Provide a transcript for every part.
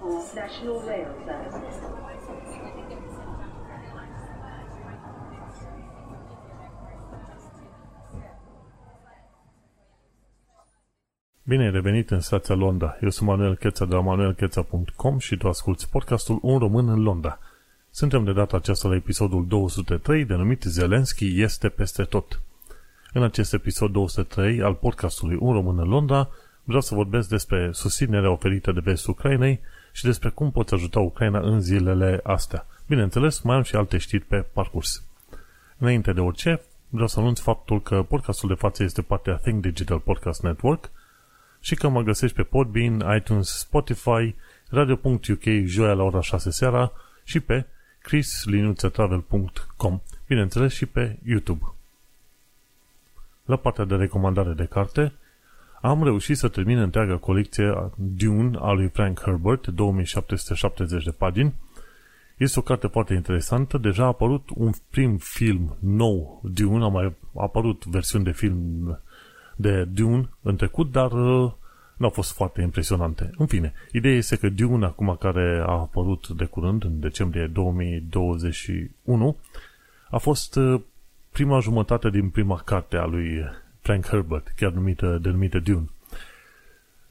Liverpool National Rail Service. Bine ai revenit în stația Londra. Eu sunt Manuel Cheța de la manuelcheța.com și tu asculti podcastul Un român în Londra. Suntem de data aceasta la episodul 203, denumit Zelenski este peste tot. În acest episod 203 al podcastului Un român în Londra, vreau să vorbesc despre susținerea oferită de vestul Ucrainei și despre cum poți ajuta Ucraina în zilele astea. Bineînțeles, mai am și alte știri pe parcurs. Înainte de orice, vreau să anunț faptul că podcastul de față este partea Think Digital Podcast Network și că mă găsești pe Podbean, iTunes, Spotify, radio.uk, joia la ora 6 seara și pe chrislinuțetravel.com, bineînțeles și pe YouTube. La partea de recomandare de carte, am reușit să termin întreaga colecție Dune a lui Frank Herbert, 2770 de pagini. Este o carte foarte interesantă. Deja a apărut un prim film nou, Dune, a mai apărut versiuni de film de Dune în trecut, dar uh, nu au fost foarte impresionante. În fine, ideea este că Dune, acum care a apărut de curând, în decembrie 2021, a fost uh, prima jumătate din prima carte a lui Frank Herbert, chiar numită, denumită Dune.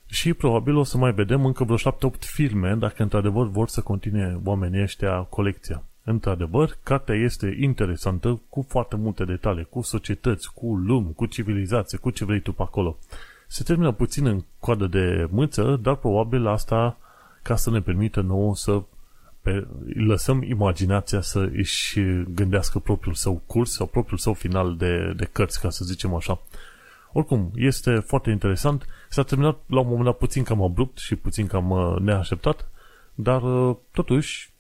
Și probabil o să mai vedem încă vreo 7-8 filme dacă într-adevăr vor să continue oamenii ăștia colecția. Într-adevăr, cartea este interesantă cu foarte multe detalii, cu societăți, cu lumi, cu civilizație, cu ce vrei tu pe acolo. Se termină puțin în coadă de mâță, dar probabil asta ca să ne permită nouă să pe, lăsăm imaginația să își gândească propriul său curs sau propriul său final de, de cărți, ca să zicem așa. Oricum, este foarte interesant. S-a terminat la un moment dat puțin cam abrupt și puțin cam uh, neașteptat, dar uh, totuși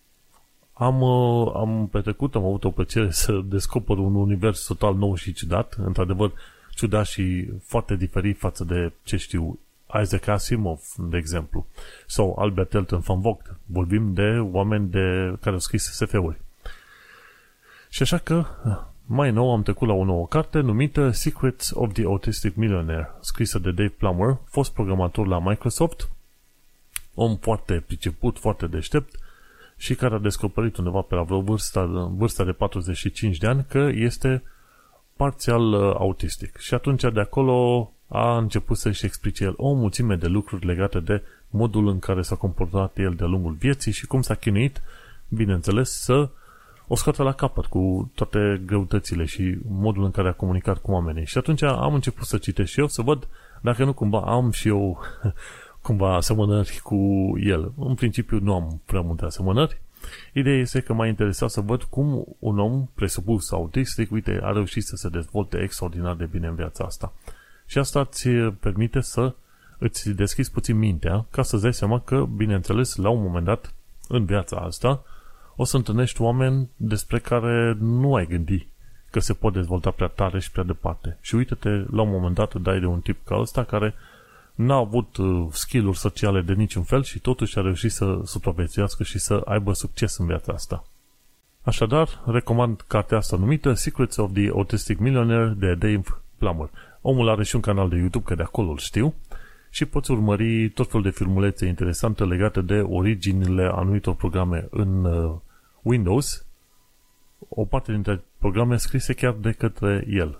am, uh, am petrecut, am avut o plăcere să descoper un univers total nou și ciudat, într-adevăr ciudat și foarte diferit față de ce știu Isaac Asimov, de exemplu, sau Albert Elton van Vogt. Vorbim de oameni de, care au scris SF-uri. Și așa că, mai nou am trecut la o nouă carte numită Secrets of the Autistic Millionaire, scrisă de Dave Plummer, fost programator la Microsoft, om foarte priceput, foarte deștept și care a descoperit undeva pe la vreo vârsta, vârsta de 45 de ani că este parțial uh, autistic. Și atunci de acolo a început să-și explice el o mulțime de lucruri legate de modul în care s-a comportat el de-a lungul vieții și cum s-a chinuit, bineînțeles, să o scoată la capăt cu toate greutățile și modul în care a comunicat cu oamenii. Și atunci am început să citesc și eu, să văd dacă nu cumva am și eu cumva asemănări cu el. În principiu nu am prea multe asemănări. Ideea este că m-a interesat să văd cum un om presupus autistic, uite, a reușit să se dezvolte extraordinar de bine în viața asta. Și asta îți permite să îți deschizi puțin mintea ca să-ți dai seama că, bineînțeles, la un moment dat, în viața asta, o să întâlnești oameni despre care nu ai gândi că se pot dezvolta prea tare și prea departe. Și uite-te, la un moment dat dai de un tip ca ăsta care n-a avut uh, skill-uri sociale de niciun fel și totuși a reușit să supraviețuiască și să aibă succes în viața asta. Așadar, recomand cartea asta numită Secrets of the Autistic Millionaire de Dave Plummer. Omul are și un canal de YouTube, că de acolo îl știu, și poți urmări tot felul de filmulețe interesante legate de originile anumitor programe în uh, Windows, o parte dintre programe scrise chiar de către el.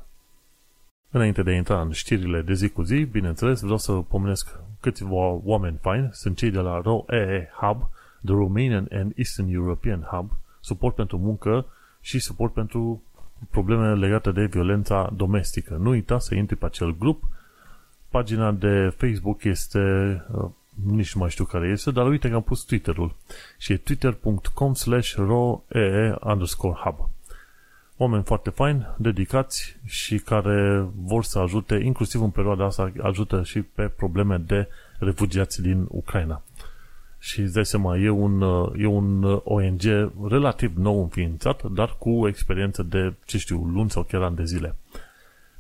Înainte de a intra în știrile de zi cu zi, bineînțeles, vreau să pomenesc câțiva oameni faini. Sunt cei de la ROEE Hub, The Romanian and Eastern European Hub, suport pentru muncă și suport pentru probleme legate de violența domestică. Nu uita să intri pe acel grup. Pagina de Facebook este, uh, nici nu mai știu care este, dar uite că am pus Twitter-ul și e twitter.com slash roee underscore hub. Oameni foarte faini, dedicați și care vor să ajute, inclusiv în perioada asta, ajută și pe probleme de refugiați din Ucraina. Și îți dai seama, e un, e un ONG relativ nou înființat, dar cu experiență de, ce știu, luni sau chiar ani de zile.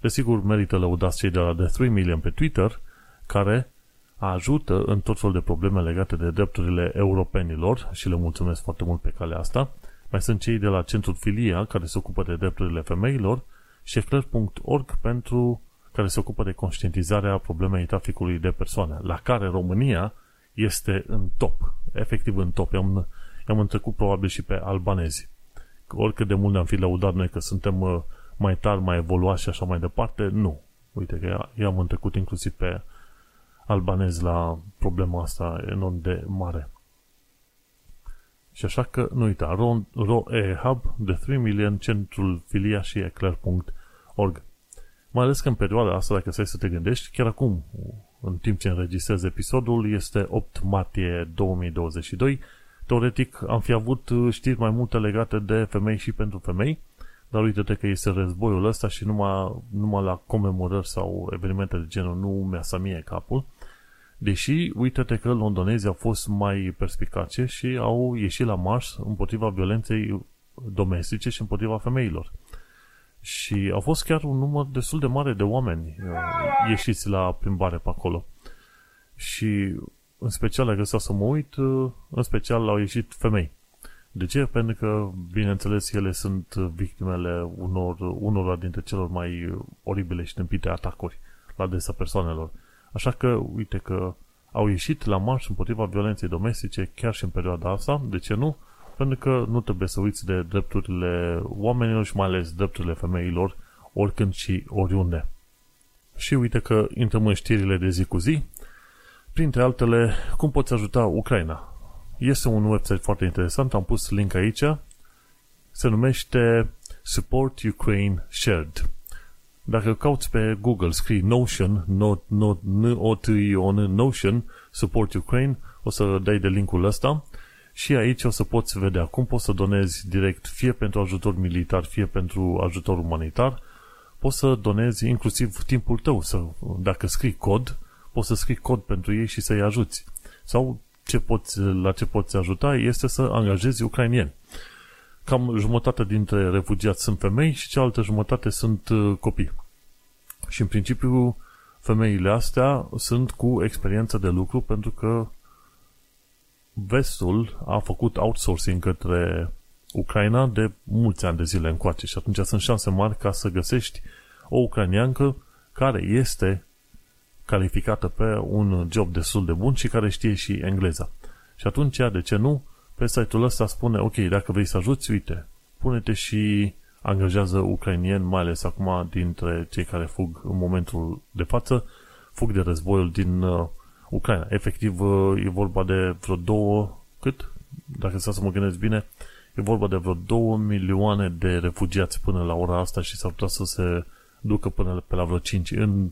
Desigur, merită lăudați cei de la The 3 Million pe Twitter, care ajută în tot felul de probleme legate de drepturile europenilor și le mulțumesc foarte mult pe calea asta. Mai sunt cei de la Centrul Filia, care se ocupă de drepturile femeilor, și eclair.org pentru care se ocupă de conștientizarea problemei traficului de persoane, la care România este în top efectiv în top. I-am, i-am întrecut probabil și pe albanezi. Oricât de mult ne-am fi lăudat noi că suntem uh, mai tari, mai evoluați și așa mai departe, nu. Uite că i-am întrecut inclusiv pe albanezi la problema asta enorm de mare. Și așa că, nu uita, RoE-Hub de 3 million, centrul filia și eclair.org. Mai ales că în perioada asta, dacă stai să te gândești, chiar acum, în timp ce înregistrez episodul, este 8 martie 2022. Teoretic, am fi avut știri mai multe legate de femei și pentru femei, dar uite-te că este războiul ăsta și numai, numai la comemorări sau evenimente de genul nu mi-a să mie capul. Deși, uite-te că londonezii au fost mai perspicace și au ieșit la marș împotriva violenței domestice și împotriva femeilor. Și au fost chiar un număr destul de mare de oameni uh, ieșiți la plimbare pe acolo. Și în special, dacă stau să mă uit, uh, în special au ieșit femei. De ce? Pentru că, bineînțeles, ele sunt victimele unor, unora dintre celor mai oribile și tâmpite atacuri la adresa persoanelor. Așa că, uite că au ieșit la marș împotriva violenței domestice chiar și în perioada asta. De ce nu? Pentru că nu trebuie să uiți de drepturile oamenilor și mai ales drepturile femeilor oricând și oriunde. Și uite că intrăm în știrile de zi cu zi, printre altele, cum poți ajuta Ucraina. Este un website foarte interesant, am pus link aici, se numește Support Ukraine Shared. Dacă cauți pe Google, scrii Notion, not, not, n o t i o n Notion, Support Ukraine, o să dai de linkul ăsta și aici o să poți vedea cum poți să donezi direct fie pentru ajutor militar, fie pentru ajutor umanitar. Poți să donezi inclusiv timpul tău. Să, dacă scrii cod, poți să scrii cod pentru ei și să-i ajuți. Sau ce poți, la ce poți ajuta este să angajezi ucrainieni. Cam jumătate dintre refugiați sunt femei și cealaltă jumătate sunt uh, copii. Și în principiu femeile astea sunt cu experiență de lucru pentru că vestul a făcut outsourcing către Ucraina de mulți ani de zile încoace și atunci sunt șanse mari ca să găsești o ucraniancă care este calificată pe un job destul de bun și care știe și engleza. Și atunci, de ce nu, pe site-ul ăsta spune, ok, dacă vrei să ajuți, uite, pune-te și angajează ucrainieni, mai ales acum dintre cei care fug în momentul de față, fug de războiul din uh, Ucraina. Efectiv, uh, e vorba de vreo două, cât? Dacă să mă gândesc bine, e vorba de vreo două milioane de refugiați până la ora asta și s-ar putea să se ducă până pe la vreo 5 în,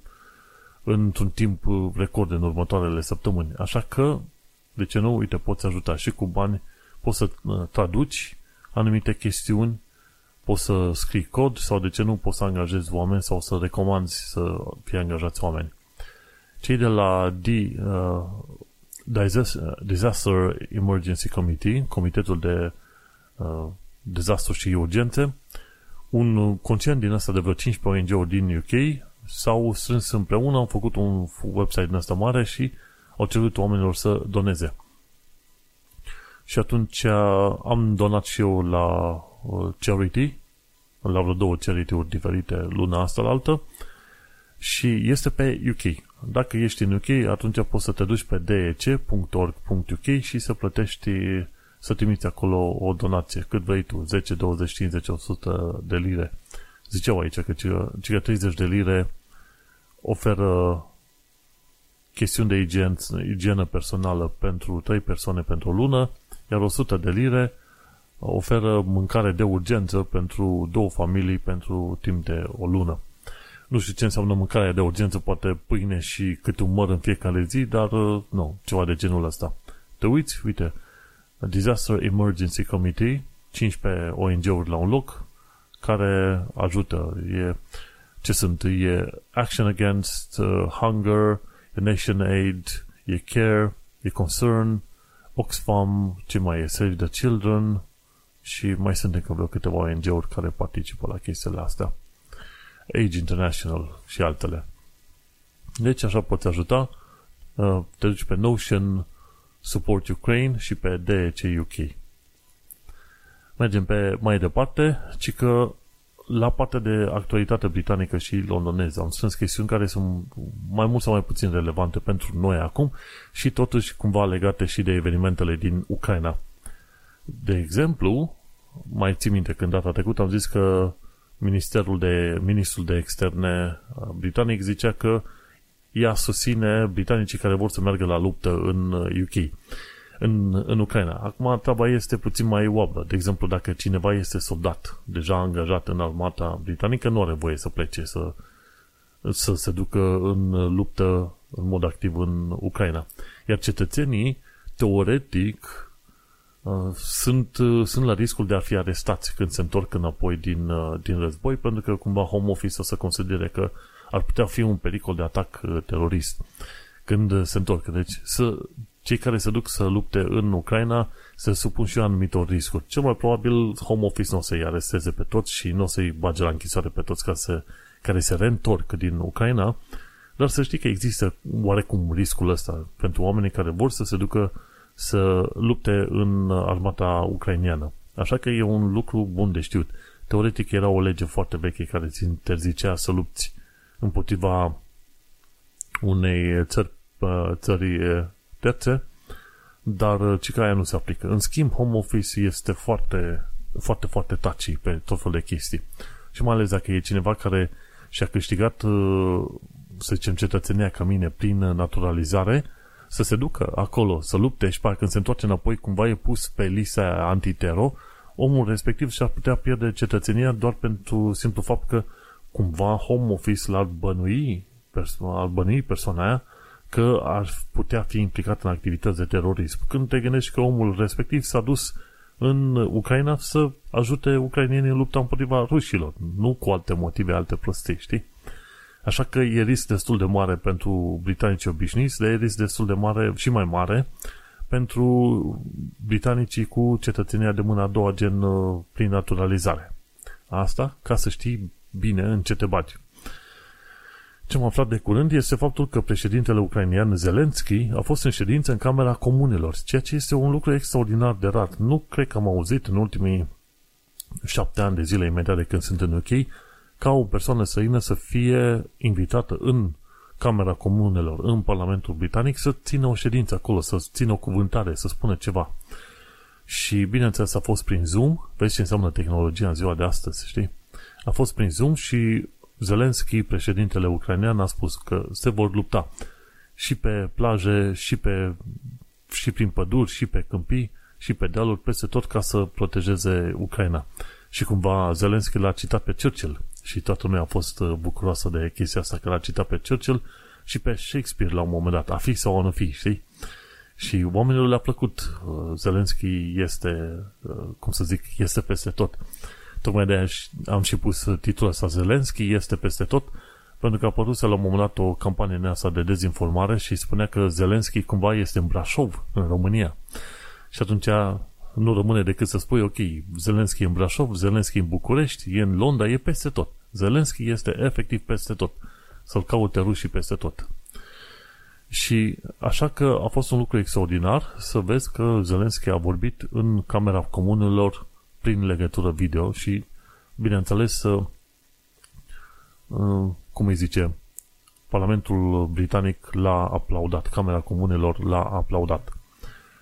într-un timp record în următoarele săptămâni. Așa că, de ce nu, uite, poți ajuta și cu bani, poți să uh, traduci anumite chestiuni, poți să scrii cod sau de ce nu poți să angajezi oameni sau să recomanzi să fie angajați oameni. Cei de la D, uh, Disaster Emergency Committee, Comitetul de uh, Dezastru și Urgențe, un concern din asta de vreo 15 ONG-uri din UK s-au strâns împreună, au făcut un website din asta mare și au cerut oamenilor să doneze. Și atunci uh, am donat și eu la uh, charity, la vreo două charity-uri diferite luna asta la altă și este pe UK. Dacă ești în UK, atunci poți să te duci pe dec.org.uk și să plătești, să trimiți acolo o donație, cât vrei tu, 10, 20, 50, 100 de lire. Ziceau aici că circa 30 de lire oferă chestiuni de igiență, igienă personală pentru 3 persoane pentru o lună, iar 100 de lire oferă mâncare de urgență pentru două familii pentru timp de o lună. Nu știu ce înseamnă mâncarea de urgență, poate pâine și câte un măr în fiecare zi, dar uh, nu, ceva de genul ăsta. Te uiți, uite, Disaster Emergency Committee, 15 ONG-uri la un loc, care ajută. E, ce sunt? E Action Against uh, Hunger, e Nation Aid, e Care, e Concern, Oxfam, ce mai e? Save the Children și mai sunt încă vreo câteva ONG-uri care participă la chestiile astea. Age International și altele. Deci așa poți ajuta. Uh, te duci pe Notion, Support Ukraine și pe DEC UK. Mergem pe mai departe, ci că la partea de actualitate britanică și londoneză am strâns chestiuni care sunt mai mult sau mai puțin relevante pentru noi acum și totuși cumva legate și de evenimentele din Ucraina. De exemplu, mai țin minte când data trecută am zis că Ministerul de, Ministrul de Externe britanic zicea că ea susține britanicii care vor să meargă la luptă în UK în, în Ucraina. Acum treaba este puțin mai oablă. De exemplu, dacă cineva este soldat deja angajat în armata britanică, nu are voie să plece să, să se ducă în luptă în mod activ în Ucraina. Iar cetățenii, teoretic, uh, sunt, uh, sunt la riscul de a fi arestați când se întorc înapoi din, uh, din război, pentru că cumva Home Office o să considere că ar putea fi un pericol de atac terorist când se întorc. Deci să cei care se duc să lupte în Ucraina se supun și anumitor riscuri. Cel mai probabil Home Office nu o să-i aresteze pe toți și nu o să-i bage la închisoare pe toți ca să, care se reîntorc din Ucraina, dar să știi că există oarecum riscul ăsta pentru oamenii care vor să se ducă să lupte în armata ucrainiană. Așa că e un lucru bun de știut. Teoretic era o lege foarte veche care ți interzicea să lupți împotriva unei țări, țări terțe, dar uh, cica aia nu se aplică. În schimb, home office este foarte, foarte, foarte touchy pe tot felul de chestii. Și mai ales dacă e cineva care și-a câștigat, uh, să zicem, cetățenia ca mine prin naturalizare, să se ducă acolo, să lupte și parcă când se întoarce înapoi, cumva e pus pe lista antitero, omul respectiv și-ar putea pierde cetățenia doar pentru simplu fapt că cumva home office l-ar bănui, perso- ar bănui persoana aia că ar putea fi implicat în activități de terorism. Când te gândești că omul respectiv s-a dus în Ucraina să ajute ucrainienii în lupta împotriva rușilor, nu cu alte motive, alte prostii, știi? Așa că e risc destul de mare pentru britanicii obișnuiți, dar e risc destul de mare și mai mare pentru britanicii cu cetățenia de mâna a doua, gen uh, prin naturalizare. Asta ca să știi bine în ce te bagi. Ce am aflat de curând este faptul că președintele ucrainian Zelensky a fost în ședință în Camera Comunelor, ceea ce este un lucru extraordinar de rar. Nu cred că am auzit în ultimii șapte ani de zile imediat de când sunt în UK ca o persoană străină să fie invitată în Camera Comunelor, în Parlamentul Britanic, să țină o ședință acolo, să țină o cuvântare, să spună ceva. Și bineînțeles a fost prin Zoom, vezi ce înseamnă tehnologia în ziua de astăzi, știi? A fost prin Zoom și Zelensky, președintele ucrainean, a spus că se vor lupta și pe plaje, și, pe, și prin păduri, și pe câmpii, și pe dealuri, peste tot ca să protejeze Ucraina. Și cumva Zelensky l-a citat pe Churchill și toată lumea a fost uh, bucuroasă de chestia asta, că l-a citat pe Churchill și pe Shakespeare la un moment dat, a fi sau a nu fi, știi? Și oamenilor le-a plăcut. Uh, Zelensky este, uh, cum să zic, este peste tot. Tocmai de aia am și pus titlul ăsta Zelensky este peste tot, pentru că a apărut la un moment dat o campanie în asta de dezinformare și spunea că Zelensky cumva este în Brașov, în România. Și atunci nu rămâne decât să spui, ok, Zelensky în Brașov, Zelensky în București, e în Londra, e peste tot. Zelensky este efectiv peste tot. Să-l caute rușii peste tot. Și așa că a fost un lucru extraordinar să vezi că Zelensky a vorbit în Camera Comunelor prin legătură video și, bineînțeles, uh, cum îi zice, Parlamentul Britanic l-a aplaudat, Camera Comunelor l-a aplaudat.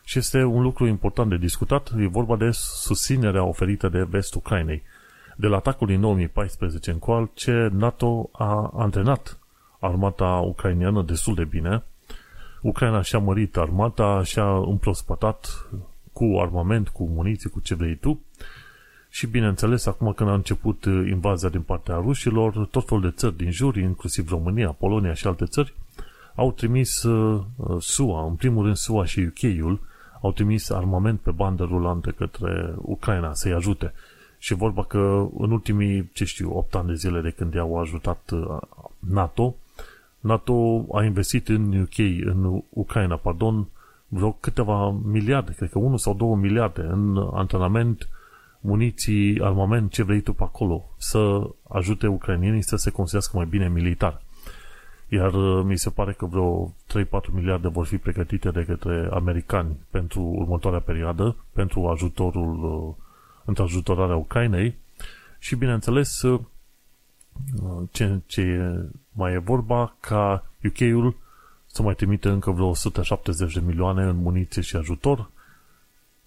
Și este un lucru important de discutat, e vorba de susținerea oferită de vestul Ucrainei. De la atacul din 2014 încoace, NATO a antrenat armata ucraineană destul de bine. Ucraina și-a mărit armata, și-a împrospătat cu armament, cu muniții, cu ce vrei tu. Și bineînțeles, acum când a început uh, invazia din partea rușilor, tot felul de țări din jur, inclusiv România, Polonia și alte țări, au trimis uh, uh SUA, în primul rând SUA și UK-ul, au trimis armament pe bandă rulantă către Ucraina să-i ajute. Și vorba că în ultimii, ce știu, 8 ani de zile de când i-au ajutat uh, NATO, NATO a investit în UK, în Ucraina, pardon, vreo câteva miliarde, cred că 1 sau 2 miliarde în antrenament, muniții, armament, ce vrei tu pe acolo, să ajute ucrainienii să se construiască mai bine militar. Iar uh, mi se pare că vreo 3-4 miliarde vor fi pregătite de către americani pentru următoarea perioadă, pentru ajutorul, uh, într ajutorarea Ucrainei Și bineînțeles, ce, ce mai e vorba, ca UK-ul să mai trimite încă vreo 170 de milioane în muniție și ajutor,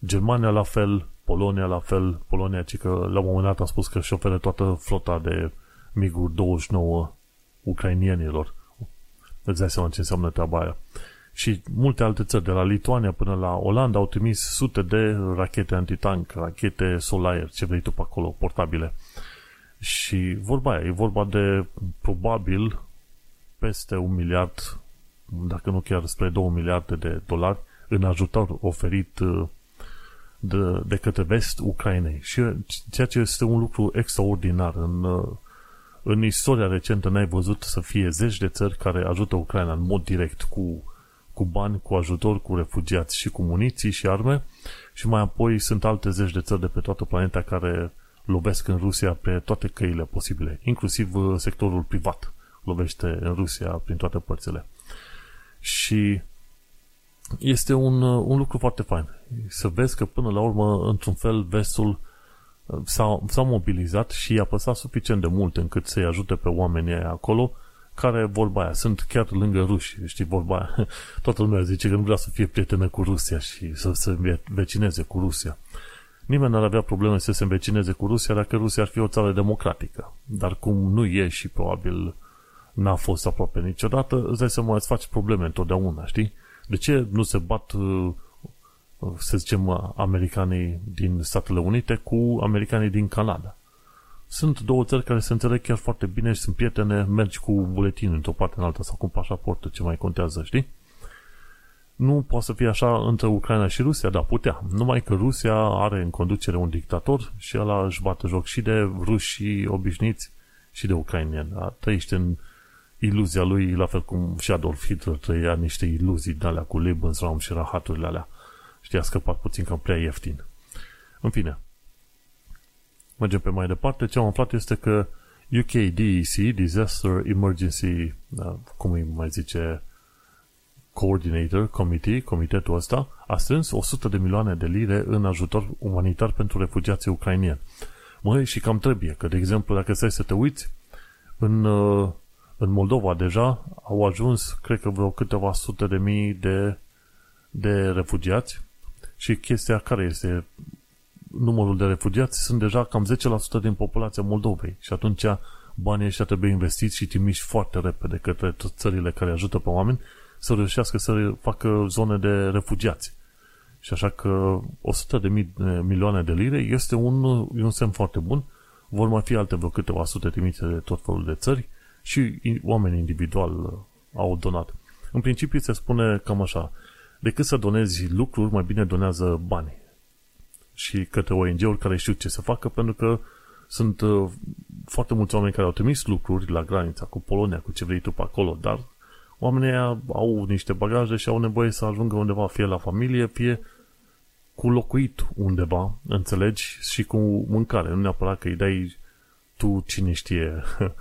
Germania la fel, Polonia la fel, Polonia ci că la un moment dat a spus că își oferă toată flota de MiG-uri 29 ucrainienilor. Îți dai seama ce înseamnă treaba aia. Și multe alte țări, de la Lituania până la Olanda, au trimis sute de rachete antitank, rachete Solair, ce vrei tu pe acolo, portabile. Și vorba aia, e vorba de probabil peste un miliard, dacă nu chiar spre 2 miliarde de dolari în ajutor oferit uh, de, de către vest Ucrainei. Și ceea ce este un lucru extraordinar în, uh, în istoria recentă n-ai văzut să fie zeci de țări care ajută Ucraina în mod direct cu, cu bani, cu ajutor, cu refugiați și cu muniții și arme și mai apoi sunt alte zeci de țări de pe toată planeta care lovesc în Rusia pe toate căile posibile, inclusiv uh, sectorul privat lovește în Rusia prin toate părțile. Și este un, uh, un lucru foarte fain. Să vezi că până la urmă, într-un fel, vestul uh, s-a, s-a mobilizat și i-a păsat suficient de mult încât să-i ajute pe oamenii aia acolo, care, vorba aia, sunt chiar lângă ruși, știi, vorba aia. Toată lumea zice că nu vrea să fie prietenă cu Rusia și să se vecineze cu Rusia. Nimeni n-ar avea probleme să se învecineze cu Rusia dacă Rusia ar fi o țară democratică. Dar cum nu e și probabil n-a fost aproape niciodată, îți dai seama, îți faci probleme întotdeauna, știi? De ce nu se bat, uh, să zicem, americanii din Statele Unite cu americanii din Canada? Sunt două țări care se înțeleg chiar foarte bine și sunt prietene, mergi cu buletin într-o parte în alta sau cu pașaportul, ce mai contează, știi? Nu poate să fie așa între Ucraina și Rusia? Da, putea. Numai că Rusia are în conducere un dictator și ăla își bate joc și de ruși obișnuiți și de ucrainieni. Da? Trăiește în iluzia lui, la fel cum și Adolf Hitler trăia niște iluzii de alea cu Lebensraum și rahaturile alea. Știi, a scăpat puțin cam prea ieftin. În fine, mergem pe mai departe. Ce am aflat este că UK DEC, Disaster Emergency, da, cum îi mai zice, Coordinator Committee, comitetul ăsta, a strâns 100 de milioane de lire în ajutor umanitar pentru refugiații ucrainieni. Măi, și cam trebuie, că, de exemplu, dacă stai să te uiți, în, uh, în Moldova deja au ajuns, cred că vreo câteva sute de mii de, de refugiați și chestia care este numărul de refugiați sunt deja cam 10% din populația Moldovei și atunci banii ăștia trebuie investiți și trimiși foarte repede către țările care ajută pe oameni să reușească să facă zone de refugiați. Și așa că 100 de milioane de lire este un, un semn foarte bun. Vor mai fi alte vreo câteva sute trimise de tot felul de țări și oameni individual uh, au donat. În principiu se spune cam așa, decât să donezi lucruri, mai bine donează bani. Și către ONG-uri care știu ce să facă, pentru că sunt uh, foarte mulți oameni care au trimis lucruri la granița cu Polonia, cu ce vrei tu pe acolo, dar oamenii au niște bagaje și au nevoie să ajungă undeva, fie la familie, fie cu locuit undeva, înțelegi, și cu mâncare. Nu neapărat că îi dai tu cine știe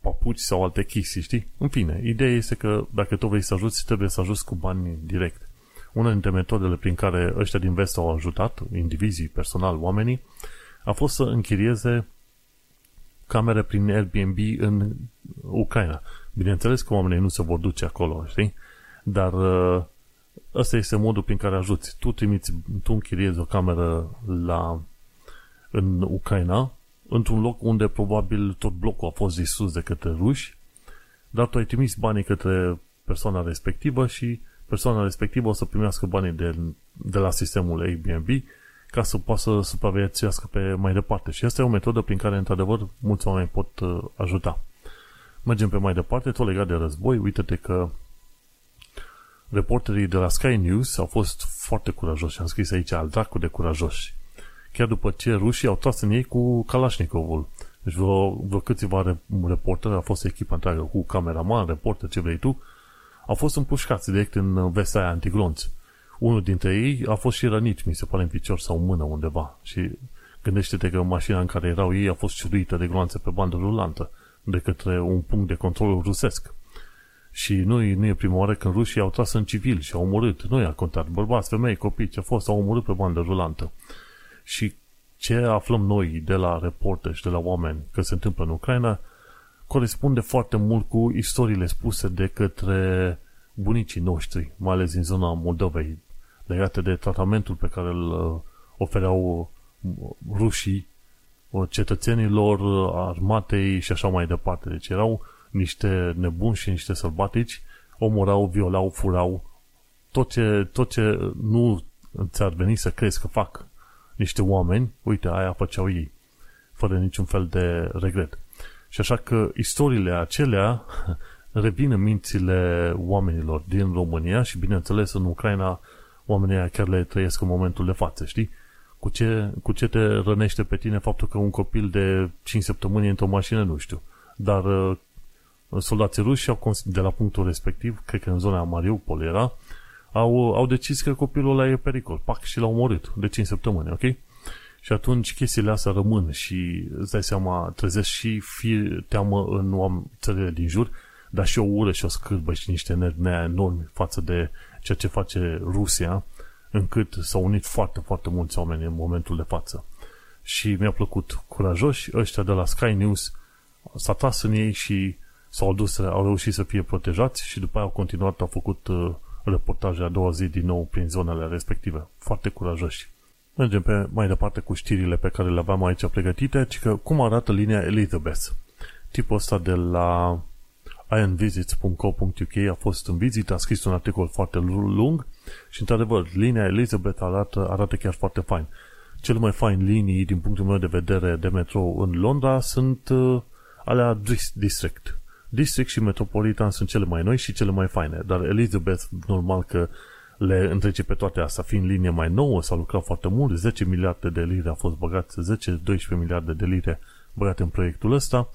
papuci sau alte chestii, știi? În fine, ideea este că dacă tu vrei să ajuți, trebuie să ajuți cu bani direct. Una dintre metodele prin care ăștia din vest au ajutat, indivizii, personal, oamenii, a fost să închirieze camere prin Airbnb în Ucraina. Bineînțeles că oamenii nu se vor duce acolo, știi? Dar uh, ăsta este modul prin care ajuți. Tu trimiți, tu închiriezi o cameră la, în Ucraina, într-un loc unde probabil tot blocul a fost distrus de către ruși, dar tu ai trimis banii către persoana respectivă și persoana respectivă o să primească banii de, de la sistemul Airbnb ca să poată să supraviețuiască pe mai departe. Și asta e o metodă prin care, într-adevăr, mulți oameni pot uh, ajuta. Mergem pe mai departe, tot legat de război. Uite-te că reporterii de la Sky News au fost foarte curajoși. Am scris aici al dracu de curajoși. Chiar după ce rușii au tras în ei cu Kalashnikovul. Deci vreo, vreo câțiva reporteri, a fost echipa întreagă cu cameraman, reporter, ce vrei tu, au fost împușcați direct în vestea aia antiglonți. Unul dintre ei a fost și rănit, mi se pare, în picior sau în mână undeva. Și gândește-te că mașina în care erau ei a fost ciuduită de gloanțe pe bandă rulantă de către un punct de control rusesc. Și nu, nu e prima oară când rușii au tras în civil și au omorât. Nu i-a contat. Bărbați, femei, copii, ce a fost, au omorât pe bandă rulantă. Și ce aflăm noi de la reporte și de la oameni că se întâmplă în Ucraina corespunde foarte mult cu istoriile spuse de către bunicii noștri, mai ales din zona Moldovei, legate de tratamentul pe care îl uh, ofereau uh, rușii uh, cetățenilor, armatei și așa mai departe. Deci erau niște nebuni și niște sălbatici, omorau, violau, furau, tot ce, tot ce nu ți-ar veni să crezi că fac niște oameni, uite, aia făceau ei, fără niciun fel de regret. Și așa că istoriile acelea revin în mințile oamenilor din România și, bineînțeles, în Ucraina oamenii chiar le trăiesc în momentul de față, știi? Cu ce, cu ce te rănește pe tine faptul că un copil de 5 săptămâni e într-o mașină, nu știu. Dar uh, soldații ruși au, de la punctul respectiv, cred că în zona Mariupol era, au, au decis că copilul ăla e pericol. Pac, și l-au omorât de 5 săptămâni, ok? Și atunci chestiile astea rămân și îți dai seama, trezesc și fie teamă în țările din jur, dar și o ură și o scârbă și niște nervi enormi față de ceea ce face Rusia, încât s-au unit foarte, foarte mulți oameni în momentul de față. Și mi-a plăcut curajoși, ăștia de la Sky News s-a tras în ei și s-au dus, au reușit să fie protejați și după aia au continuat, au făcut uh, reportaje a doua zi din nou prin zonele respective. Foarte curajoși. Mergem pe mai departe cu știrile pe care le aveam aici pregătite, ci că cum arată linia Elizabeth. Tipul ăsta de la ironvisits.co.uk a fost în vizită, a scris un articol foarte lung și, într-adevăr, linia Elizabeth arată, arată chiar foarte fain. Cele mai fain linii, din punctul meu de vedere, de metrou în Londra sunt uh, alea District. District și Metropolitan sunt cele mai noi și cele mai faine, dar Elizabeth, normal că le întrece pe toate astea, fiind linie mai nouă, s-a lucrat foarte mult, 10 miliarde de lire a fost băgat, 10-12 miliarde de lire băgate în proiectul ăsta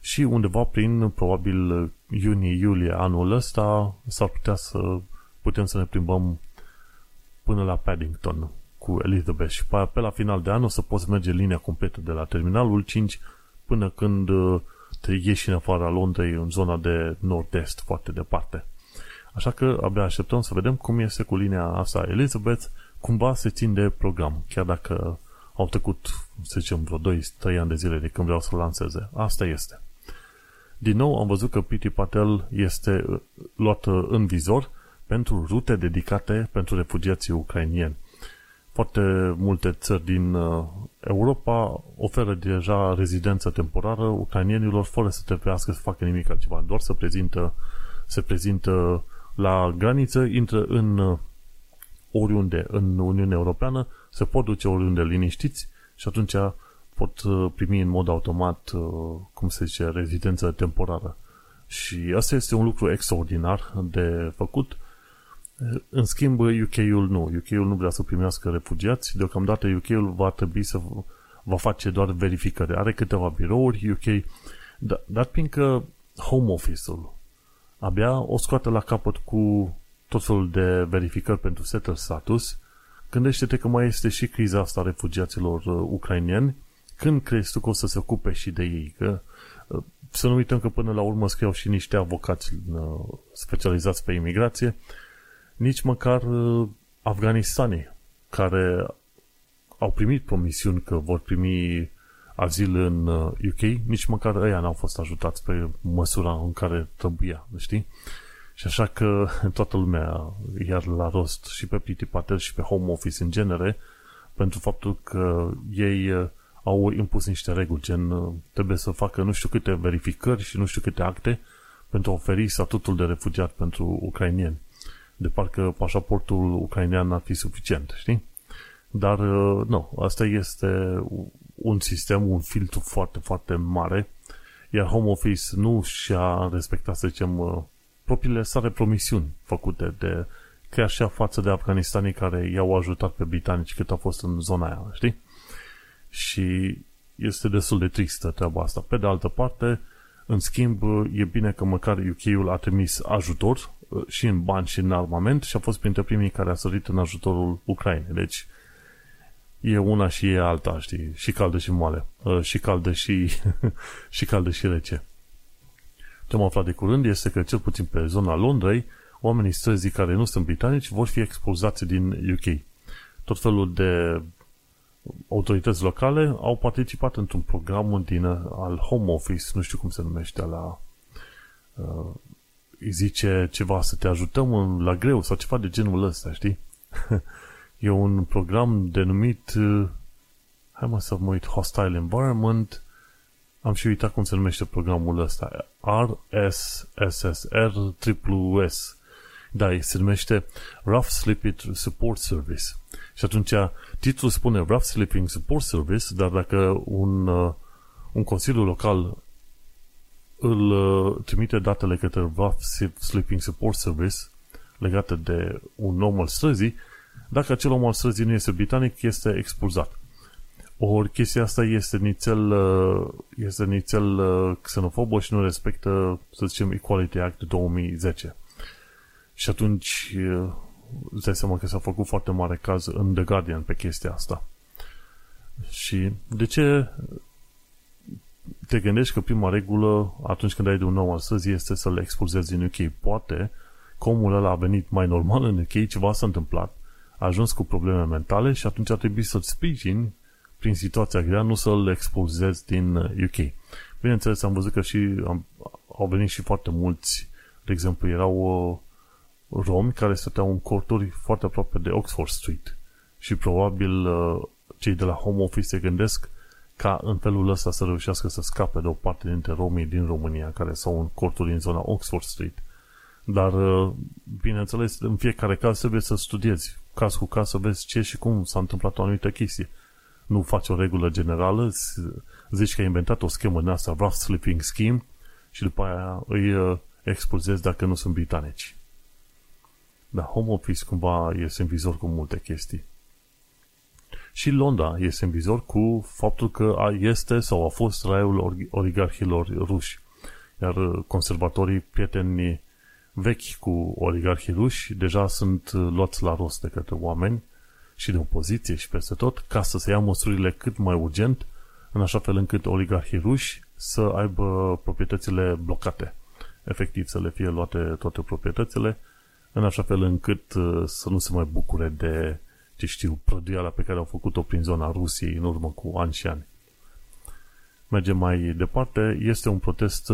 și undeva prin, probabil, iunie-iulie anul ăsta s-ar putea să putem să ne plimbăm până la Paddington cu Elizabeth. Și pe la final de an o să poți merge linia completă de la terminalul 5 până când uh, te ieși în afara Londrei în zona de nord-est, foarte departe. Așa că abia așteptăm să vedem cum este cu linia asta Elizabeth, cumva se țin de program, chiar dacă au trecut, să zicem, vreo 2-3 ani de zile de când vreau să lanseze. Asta este. Din nou am văzut că Piti Patel este uh, luat uh, în vizor pentru rute dedicate pentru refugiații ucrainieni. Foarte multe țări din uh, Europa oferă deja rezidență temporară ucrainienilor fără să trebuiască să facă nimic altceva, doar să prezintă, se prezintă la graniță, intră în oriunde în Uniunea Europeană, se pot duce oriunde liniștiți și atunci pot uh, primi în mod automat, uh, cum se zice, rezidență temporară. Și asta este un lucru extraordinar de făcut. În schimb, UK-ul nu. UK-ul nu vrea să primească refugiați. Deocamdată UK-ul va trebui să va face doar verificări. Are câteva birouri UK, dar, dar fiindcă Home Office-ul abia o scoate la capăt cu tot felul de verificări pentru setter status, gândește-te că mai este și criza asta a refugiaților uh, ucrainieni când crezi tu că o să se ocupe și de ei? Că, uh, să nu uităm că până la urmă scriau și niște avocați uh, specializați pe imigrație, nici măcar uh, afganistanii care au primit promisiuni că vor primi azil în UK, nici măcar ăia n-au fost ajutați pe măsura în care trebuia, știi? Și așa că toată lumea, iar la rost și pe Pity Patel și pe Home Office în genere, pentru faptul că ei au impus niște reguli, gen uh, trebuie să facă nu știu câte verificări și nu știu câte acte pentru a oferi statutul de refugiat pentru ucrainieni. De parcă pașaportul ucrainean ar fi suficient, știi? Dar uh, nu, asta este un sistem, un filtru foarte, foarte mare, iar Home Office nu și-a respectat, să zicem, uh, propriile sale promisiuni făcute de chiar și față de afganistanii care i-au ajutat pe britanici cât a fost în zona aia, știi? și este destul de tristă treaba asta. Pe de altă parte, în schimb, e bine că măcar UK-ul a trimis ajutor uh, și în bani și în armament și a fost printre primii care a sărit în ajutorul Ucrainei. Deci, e una și e alta, știi? Și caldă și moale. Uh, și caldă și, și caldă și rece. Ce am aflat de curând este că, cel puțin pe zona Londrei, oamenii străzii care nu sunt britanici vor fi expulzați din UK. Tot felul de autorități locale au participat într-un program din, al Home Office, nu știu cum se numește, la uh, îi zice ceva să te ajutăm la greu sau ceva de genul ăsta, știi? e un program denumit uh, hai mă să mă uit Hostile Environment. Am și uitat cum se numește programul ăsta. RSSR S. Da, se numește Rough Sleeping Support Service. Și atunci titlul spune Rough Sleeping Support Service dar dacă un, uh, un consiliu local îl uh, trimite datele către Rough Sleeping Support Service legate de un om al străzii, dacă acel om al străzii nu este britanic, este expulzat. Ori chestia asta este nițel, uh, este nițel uh, xenofobă și nu respectă, să zicem, Equality Act 2010. Și atunci îți dai seama că s-a făcut foarte mare caz în The Guardian pe chestia asta. Și de ce te gândești că prima regulă atunci când ai de un nou astăzi este să le expulzezi în UK? Poate comul ăla a venit mai normal în UK, ceva s-a întâmplat, a ajuns cu probleme mentale și atunci ar trebui să-l sprijin prin situația grea, nu să-l expulzezi din UK. Uh, Bineînțeles, am văzut că și am, au venit și foarte mulți, de exemplu, erau uh, romi care stăteau în corturi foarte aproape de Oxford Street și probabil uh, cei de la Home Office se gândesc ca în felul ăsta să reușească să scape de o parte dintre romii din România care s-au în corturi în zona Oxford Street. Dar, uh, bineînțeles, în fiecare caz trebuie să studiezi caz cu caz să vezi ce și cum s-a întâmplat o anumită chestie. Nu faci o regulă generală, zici că ai inventat o schemă din asta, rough sleeping scheme, și după aia îi uh, expulzezi dacă nu sunt britanici. Dar home office cumva este în vizor cu multe chestii. Și Londra este în vizor cu faptul că este sau a fost raiul oligarhilor ruși. Iar uh, conservatorii prieteni vechi cu oligarhii ruși deja sunt uh, luați la rost de către oameni și de opoziție și peste tot ca să se ia măsurile cât mai urgent în așa fel încât oligarhii ruși să aibă proprietățile blocate. Efectiv să le fie luate toate proprietățile în așa fel încât uh, să nu se mai bucure de ce știu, prăduiala pe care au făcut-o prin zona Rusiei în urmă cu ani și ani. Mergem mai departe, este un protest,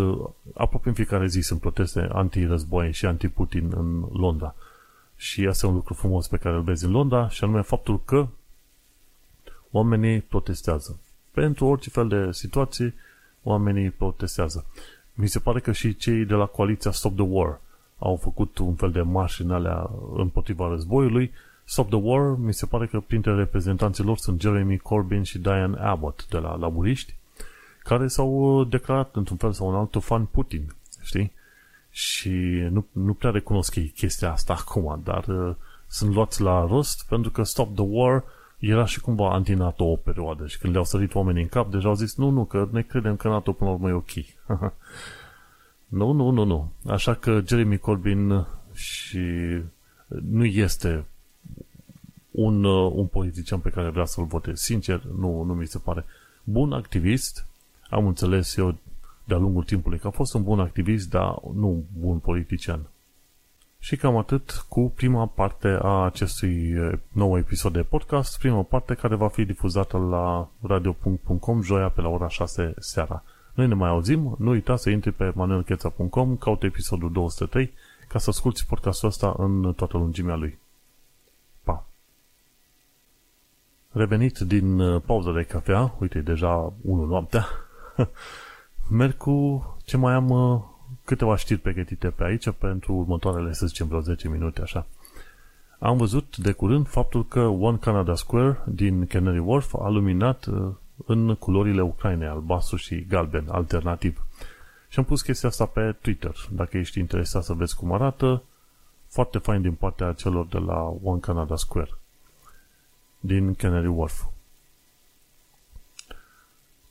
aproape în fiecare zi sunt proteste anti-război și anti-Putin în Londra. Și asta e un lucru frumos pe care îl vezi în Londra și anume faptul că oamenii protestează. Pentru orice fel de situații, oamenii protestează. Mi se pare că și cei de la coaliția Stop the War au făcut un fel de marș în alea împotriva războiului Stop the War, mi se pare că printre reprezentanții lor sunt Jeremy Corbyn și Diane Abbott de la laburiști, care s-au uh, declarat într-un fel sau un altul fan Putin, știi? Și nu, nu prea recunosc ei chestia asta acum, dar uh, sunt luați la rost pentru că Stop the War era și cumva anti-NATO o perioadă și când le-au sărit oamenii în cap, deja au zis, nu, nu, că ne credem că NATO până la urmă e ok. nu, nu, nu, nu. Așa că Jeremy Corbyn și nu este un, uh, un politician pe care vrea să-l votez. Sincer, nu, nu mi se pare. Bun activist, am înțeles eu de-a lungul timpului că a fost un bun activist, dar nu bun politician. Și cam atât cu prima parte a acestui uh, nou episod de podcast, prima parte care va fi difuzată la radio.com joia pe la ora 6 seara. Noi ne mai auzim, nu uita să intri pe manuelcheța.com, caute episodul 203 ca să asculti podcastul ăsta în toată lungimea lui. Revenit din uh, pauza de cafea, uite, deja 1 noaptea, merg cu ce mai am uh, câteva știri pregătite pe aici pentru următoarele, să zicem, vreo 10 minute, așa. Am văzut de curând faptul că One Canada Square din Canary Wharf a luminat uh, în culorile Ucrainei, albastru și galben, alternativ. Și am pus chestia asta pe Twitter. Dacă ești interesat să vezi cum arată, foarte fain din partea celor de la One Canada Square din Canary Wharf.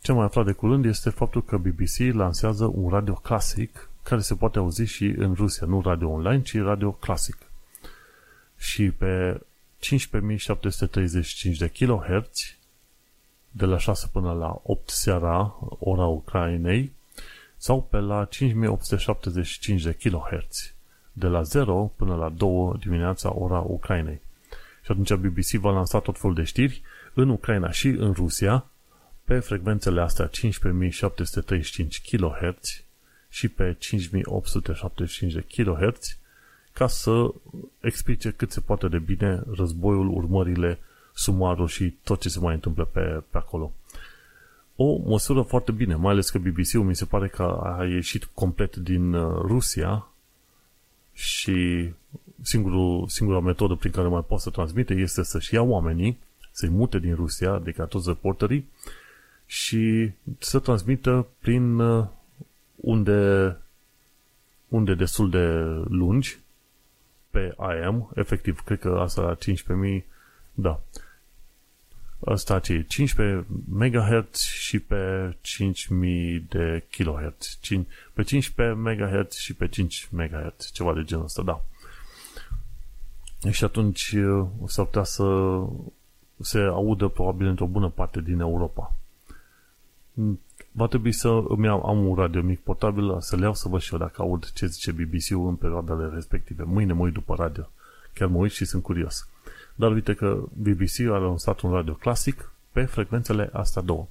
Ce mai aflat de curând este faptul că BBC lansează un radio clasic care se poate auzi și în Rusia, nu radio online, ci radio clasic. Și pe 15735 de kHz de la 6 până la 8 seara, ora Ucrainei, sau pe la 5875 de kHz de la 0 până la 2 dimineața, ora Ucrainei. Și atunci BBC va lansa tot felul de știri în Ucraina și în Rusia pe frecvențele astea 15735 kHz și pe 5875 de kHz ca să explice cât se poate de bine războiul, urmările, sumarul și tot ce se mai întâmplă pe, pe acolo. O măsură foarte bine, mai ales că BBC-ul mi se pare că a ieșit complet din uh, Rusia și singurul, singura metodă prin care mai poate să transmite este să-și ia oamenii, să-i mute din Rusia, adică toți reporterii, și să transmită prin uh, unde, unde destul de lungi pe AM, efectiv, cred că asta la 15.000, da. Asta ce 15 MHz și pe 5000 de kHz. Pe 15 MHz și pe 5 MHz, ceva de genul ăsta, da. Și atunci uh, s-ar putea să se audă probabil într-o bună parte din Europa. Va trebui să îmi am, am un radio mic portabil, să le iau să văd și eu dacă aud ce zice BBC-ul în perioadele respective. Mâine mă uit după radio. Chiar mă uit și sunt curios. Dar uite că BBC a lansat un radio clasic pe frecvențele astea două.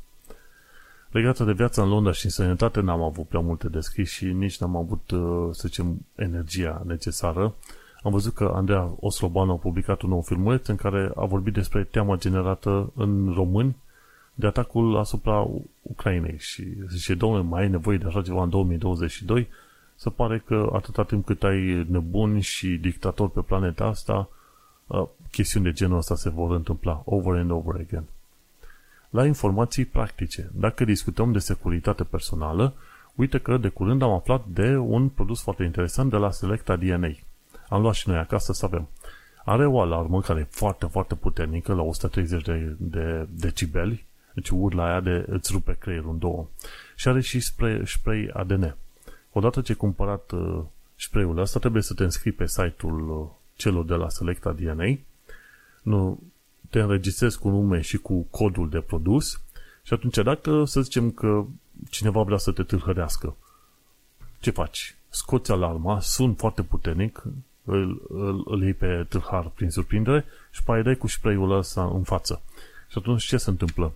Legată de viața în Londra și în sănătate n-am avut prea multe de scris și nici n-am avut, uh, să zicem, energia necesară. Am văzut că Andreea Osloban a publicat un nou filmuleț în care a vorbit despre teama generată în români de atacul asupra Ucrainei și zice, domnule, mai ai nevoie de așa ceva în 2022? Se pare că atâta timp cât ai nebuni și dictatori pe planeta asta, uh, chestiuni de genul ăsta se vor întâmpla over and over again. La informații practice, dacă discutăm de securitate personală, uite că de curând am aflat de un produs foarte interesant de la Selecta DNA. Am luat și noi acasă să avem. Are o alarmă care e foarte, foarte puternică, la 130 de, de decibeli, deci urla aia de îți rupe creierul în două. Și are și spray, spray ADN. Odată ce ai cumpărat uh, spray-ul ăsta, trebuie să te înscrii pe site-ul uh, celor de la Selecta DNA. Nu, te înregistrezi cu nume și cu codul de produs și atunci dacă să zicem că cineva vrea să te tâlhărească, ce faci? Scoți alarma, sun foarte puternic, îl, îl, îl iei pe tâlhar prin surprindere și pe dai cu spray-ul ăsta în față. Și atunci ce se întâmplă?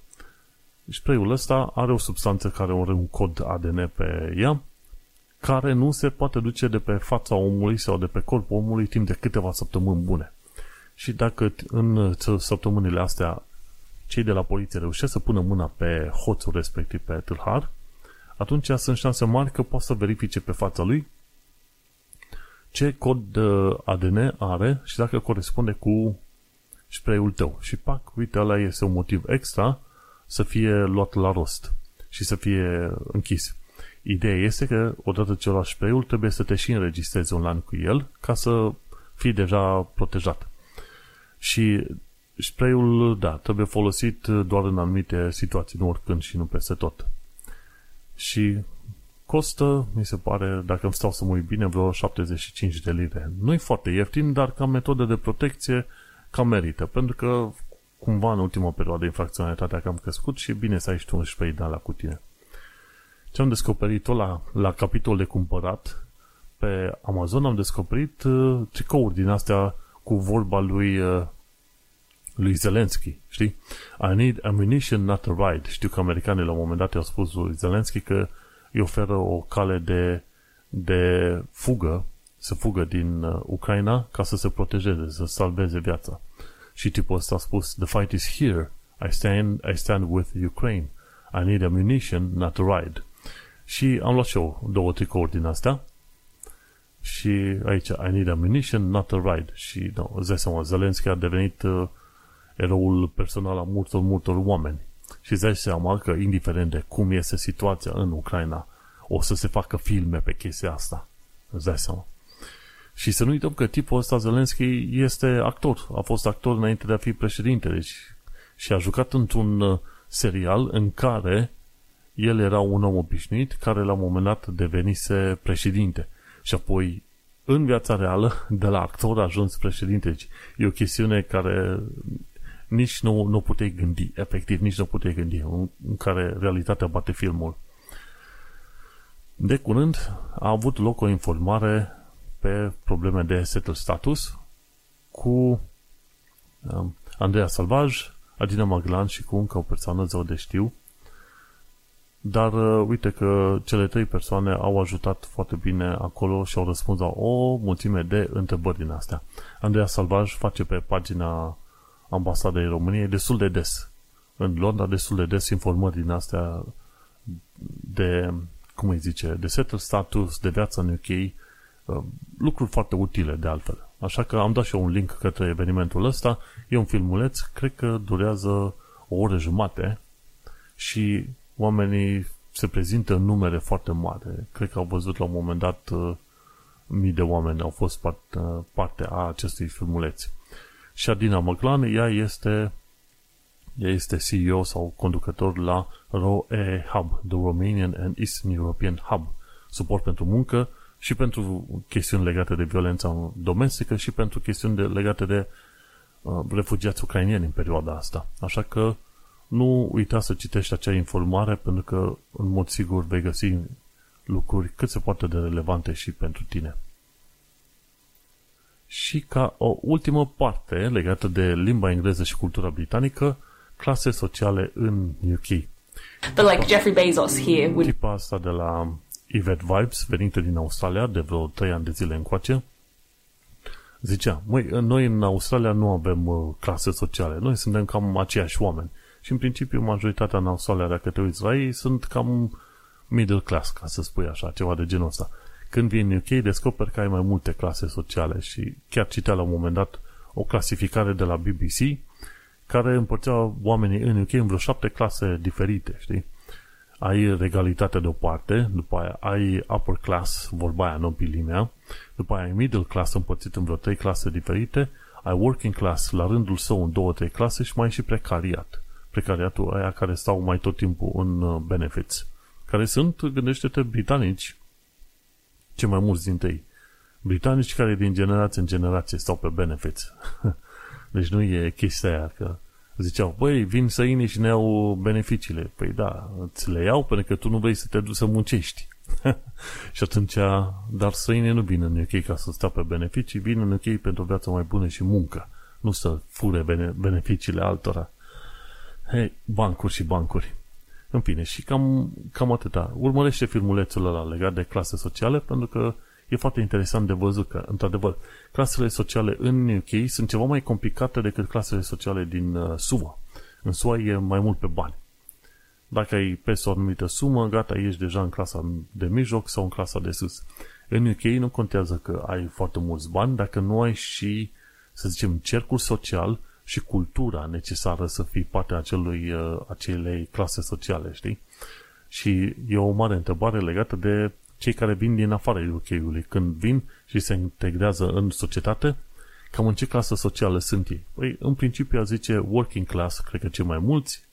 Spray-ul ăsta are o substanță care are un cod ADN pe ea, care nu se poate duce de pe fața omului sau de pe corpul omului timp de câteva săptămâni bune. Și dacă în săptămânile astea cei de la poliție reușesc să pună mâna pe hoțul respectiv, pe tâlhar, atunci sunt șanse mari că poate să verifice pe fața lui ce cod de ADN are și dacă corespunde cu spray-ul tău. Și pac, uite, ăla este un motiv extra să fie luat la rost și să fie închis. Ideea este că odată ce luați spray-ul trebuie să te și înregistrezi online cu el ca să fii deja protejat. Și spray-ul, da, trebuie folosit doar în anumite situații, nu oricând și nu peste tot. Și costă, mi se pare, dacă îmi stau să mă uit bine, vreo 75 de lire. Nu e foarte ieftin, dar ca metodă de protecție, cam merită, pentru că cumva în ultima perioadă infracționalitatea cam crescut și e bine să ai și tu un spray de la cu tine. Ce am descoperit tot la, la capitol de cumpărat pe Amazon, am descoperit uh, tricouri din astea cu vorba lui uh, lui Zelensky, știi? I need ammunition, not a ride. Știu că americanii la un moment dat i-au spus lui Zelensky că îi oferă o cale de, de fugă, să fugă din uh, Ucraina ca să se protejeze, să salveze viața. Și tipul ăsta a spus, the fight is here. I stand, I stand with Ukraine. I need ammunition, not a ride. Și am luat și eu două tricouri din astea. Și aici, I need ammunition, not a ride. Și, no, îți dai seama, Zelensky a devenit uh, eroul personal a multor, multor oameni. Și îți dai seama că, indiferent de cum este situația în Ucraina, o să se facă filme pe chestia asta. Îți dai seama. Și să nu uităm că tipul ăsta, Zelensky, este actor. A fost actor înainte de a fi președinte. Deci, și a jucat într-un uh, serial în care el era un om obișnuit care la un moment dat devenise președinte. Și apoi, în viața reală, de la actor a ajuns președinte. Deci, e o chestiune care nici nu, nu puteai gândi, efectiv, nici nu puteai gândi, în, în care realitatea bate filmul. De curând a avut loc o informare pe probleme de settle status cu um, Andreea Salvaj, Adina Maglan și cu încă o persoană, zău de știu, dar uh, uite că cele trei persoane au ajutat foarte bine acolo și au răspuns la o mulțime de întrebări din astea. Andreea Salvaj face pe pagina ambasadei României destul de des. În Londra destul de des informări din astea de, cum îi zice, de settle status, de viața în UK, uh, lucruri foarte utile de altfel. Așa că am dat și eu un link către evenimentul ăsta. E un filmuleț, cred că durează o oră jumate și oamenii se prezintă în numere foarte mare. Cred că au văzut la un moment dat uh, mii de oameni au fost part, uh, parte a acestui filmuleț. Și Adina Măclan, ea este, ea este CEO sau conducător la ROE Hub, The Romanian and Eastern European Hub, suport pentru muncă și pentru chestiuni legate de violența domestică și pentru chestiuni de, legate de uh, refugiați ucrainieni în perioada asta. Așa că nu uita să citești acea informare pentru că în mod sigur vei găsi lucruri cât se poate de relevante și pentru tine. Și ca o ultimă parte legată de limba engleză și cultura britanică, clase sociale în UK. But like Jeffrey Bezos here would... Tipa asta de la Yvette Vibes, venită din Australia de vreo 3 ani de zile încoace, zicea, măi, noi în Australia nu avem uh, clase sociale, noi suntem cam aceiași oameni. Și în principiu majoritatea în Australia, dacă te uiți la ei, sunt cam middle class, ca să spui așa, ceva de genul ăsta. Când vii în UK, descoperi că ai mai multe clase sociale și chiar citea la un moment dat o clasificare de la BBC care împărțea oamenii în UK în vreo șapte clase diferite, știi? Ai regalitate de o parte, după aia ai upper class, vorba aia, nobilimea, după aia ai middle class împărțit în vreo trei clase diferite, ai working class la rândul său în două, trei clase și mai ai și precariat. Precariatul aia care stau mai tot timpul în uh, benefits. Care sunt, gândește-te, britanici, cei mai mulți dintre ei. Britanici care din generație în generație stau pe benefits. deci nu e chestia aia că ziceau, băi, vin săinii și ne iau beneficiile. Păi da, îți le iau pentru că tu nu vrei să te duci să muncești. și atunci, dar săinii nu vin în UK ca să stea pe beneficii, vin în UK pentru o viață mai bună și muncă, nu să fure bene- beneficiile altora. Hei, bancuri și bancuri. În fine, și cam, cam atâta. Urmărește filmulețul ăla legat de clase sociale, pentru că e foarte interesant de văzut că, într-adevăr, clasele sociale în UK sunt ceva mai complicate decât clasele sociale din uh, SUA. În SUA e mai mult pe bani. Dacă ai peste o anumită sumă, gata, ești deja în clasa de mijloc sau în clasa de sus. În UK nu contează că ai foarte mulți bani dacă nu ai și, să zicem, cercul social și cultura necesară să fii parte a acelui, uh, acelei clase sociale, știi? Și e o mare întrebare legată de cei care vin din afara UK-ului. Când vin și se integrează în societate, cam în ce clasă socială sunt ei? Păi, în principiu, a zice working class, cred că cei mai mulți,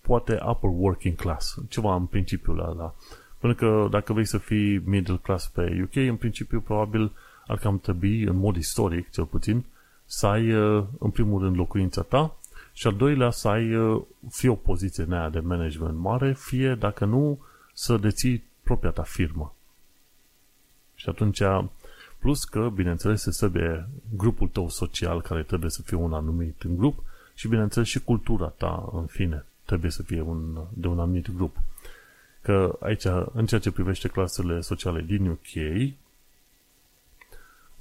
poate upper working class, ceva în principiu la, la. Pentru că dacă vrei să fii middle class pe UK, în principiu, probabil ar cam trebui, în mod istoric, cel puțin, să ai, uh, în primul rând, locuința ta și al doilea să ai uh, fie o poziție în aia de management mare, fie, dacă nu, să deții propria ta firmă. Și atunci, plus că, bineînțeles, se trebuie grupul tău social care trebuie să fie un anumit în grup și, bineînțeles, și cultura ta, în fine, trebuie să fie un, de un anumit grup. Că aici, în ceea ce privește clasele sociale din UK,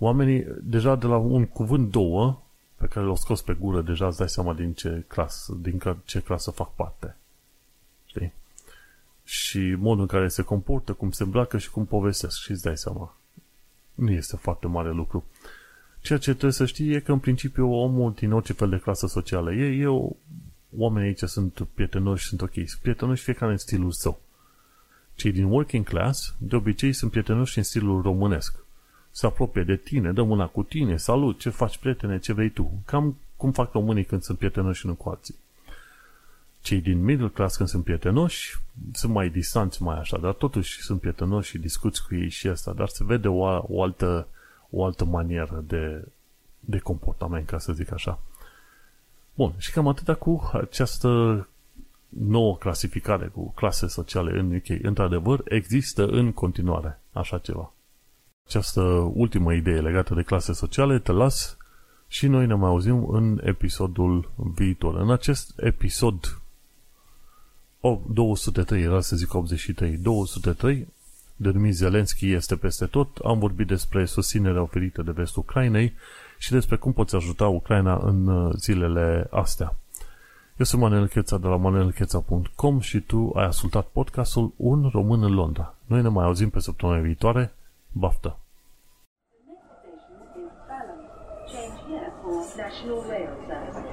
oamenii, deja de la un cuvânt două, pe care l-au scos pe gură, deja îți dai seama din ce clasă, din ce clasă fac parte. Știi? Și modul în care se comportă, cum se îmbracă și cum povestesc și îți dai seama. Nu este foarte mare lucru. Ceea ce trebuie să știi e că, în principiu, omul din orice fel de clasă socială e, e o, oamenii aici sunt prietenoși, sunt ok. Sunt prietenoși fiecare în stilul său. Cei din working class, de obicei, sunt prietenoși în stilul românesc se apropie de tine, dă mâna cu tine, salut, ce faci, prietene, ce vrei tu. Cam cum fac românii când sunt prietenoși în cu alții. Cei din middle class când sunt prietenoși sunt mai distanți, mai așa, dar totuși sunt prietenoși și discuți cu ei și asta, dar se vede o, o, altă, o altă manieră de, de comportament, ca să zic așa. Bun, și cam atâta cu această nouă clasificare cu clase sociale în UK. Într-adevăr, există în continuare așa ceva această ultimă idee legată de clase sociale, te las și noi ne mai auzim în episodul viitor. În acest episod 203, era să zic 83, 203, denumit Zelenski este peste tot, am vorbit despre susținerea oferită de vestul Ucrainei și despre cum poți ajuta Ucraina în uh, zilele astea. Eu sunt Manuel Cheța de la manuelcheța.com și tu ai ascultat podcastul Un Român în Londra. Noi ne mai auzim pe săptămâna viitoare. Baftă! The next station is Balham. Change here for National Rail Service.